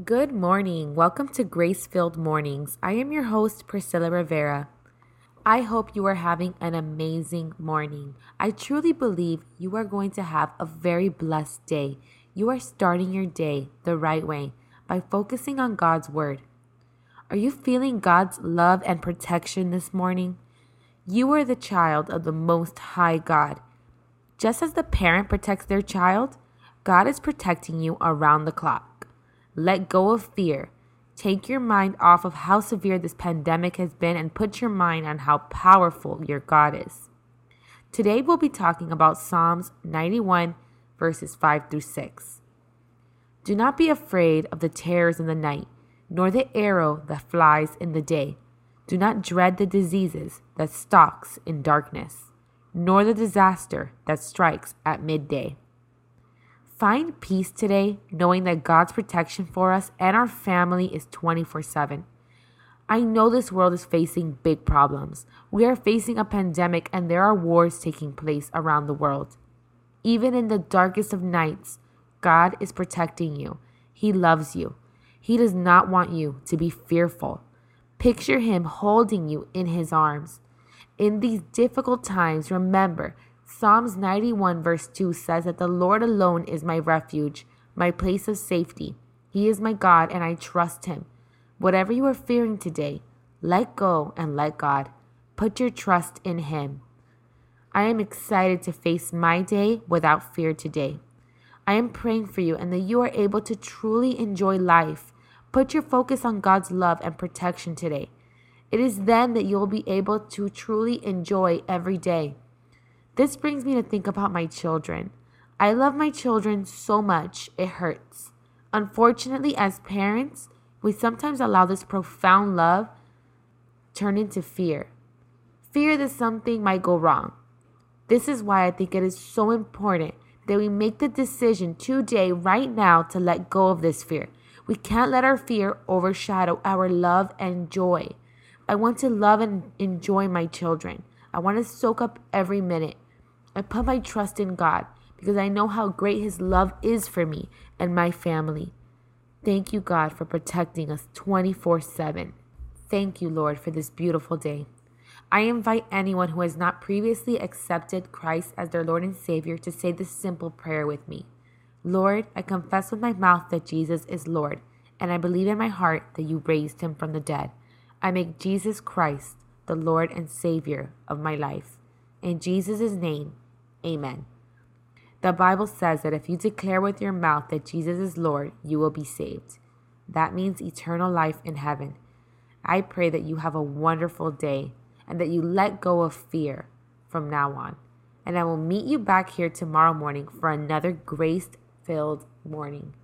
Good morning. Welcome to Grace Filled Mornings. I am your host, Priscilla Rivera. I hope you are having an amazing morning. I truly believe you are going to have a very blessed day. You are starting your day the right way by focusing on God's Word. Are you feeling God's love and protection this morning? You are the child of the Most High God. Just as the parent protects their child, God is protecting you around the clock. Let go of fear. Take your mind off of how severe this pandemic has been and put your mind on how powerful your God is. Today we'll be talking about Psalms 91, verses 5 through 6. Do not be afraid of the terrors in the night, nor the arrow that flies in the day. Do not dread the diseases that stalks in darkness, nor the disaster that strikes at midday. Find peace today, knowing that God's protection for us and our family is 24 7. I know this world is facing big problems. We are facing a pandemic and there are wars taking place around the world. Even in the darkest of nights, God is protecting you. He loves you. He does not want you to be fearful. Picture Him holding you in His arms. In these difficult times, remember Psalms 91, verse 2 says that the Lord alone is my refuge, my place of safety. He is my God, and I trust Him. Whatever you are fearing today, let go and let God. Put your trust in Him. I am excited to face my day without fear today. I am praying for you and that you are able to truly enjoy life. Put your focus on God's love and protection today. It is then that you will be able to truly enjoy every day. This brings me to think about my children. I love my children so much, it hurts. Unfortunately, as parents, we sometimes allow this profound love turn into fear. Fear that something might go wrong. This is why I think it is so important that we make the decision today, right now, to let go of this fear. We can't let our fear overshadow our love and joy. I want to love and enjoy my children. I want to soak up every minute. I put my trust in God because I know how great His love is for me and my family. Thank you, God, for protecting us 24 7. Thank you, Lord, for this beautiful day. I invite anyone who has not previously accepted Christ as their Lord and Savior to say this simple prayer with me Lord, I confess with my mouth that Jesus is Lord, and I believe in my heart that you raised him from the dead. I make Jesus Christ the Lord and Savior of my life. In Jesus' name, Amen. The Bible says that if you declare with your mouth that Jesus is Lord, you will be saved. That means eternal life in heaven. I pray that you have a wonderful day and that you let go of fear from now on. And I will meet you back here tomorrow morning for another grace filled morning.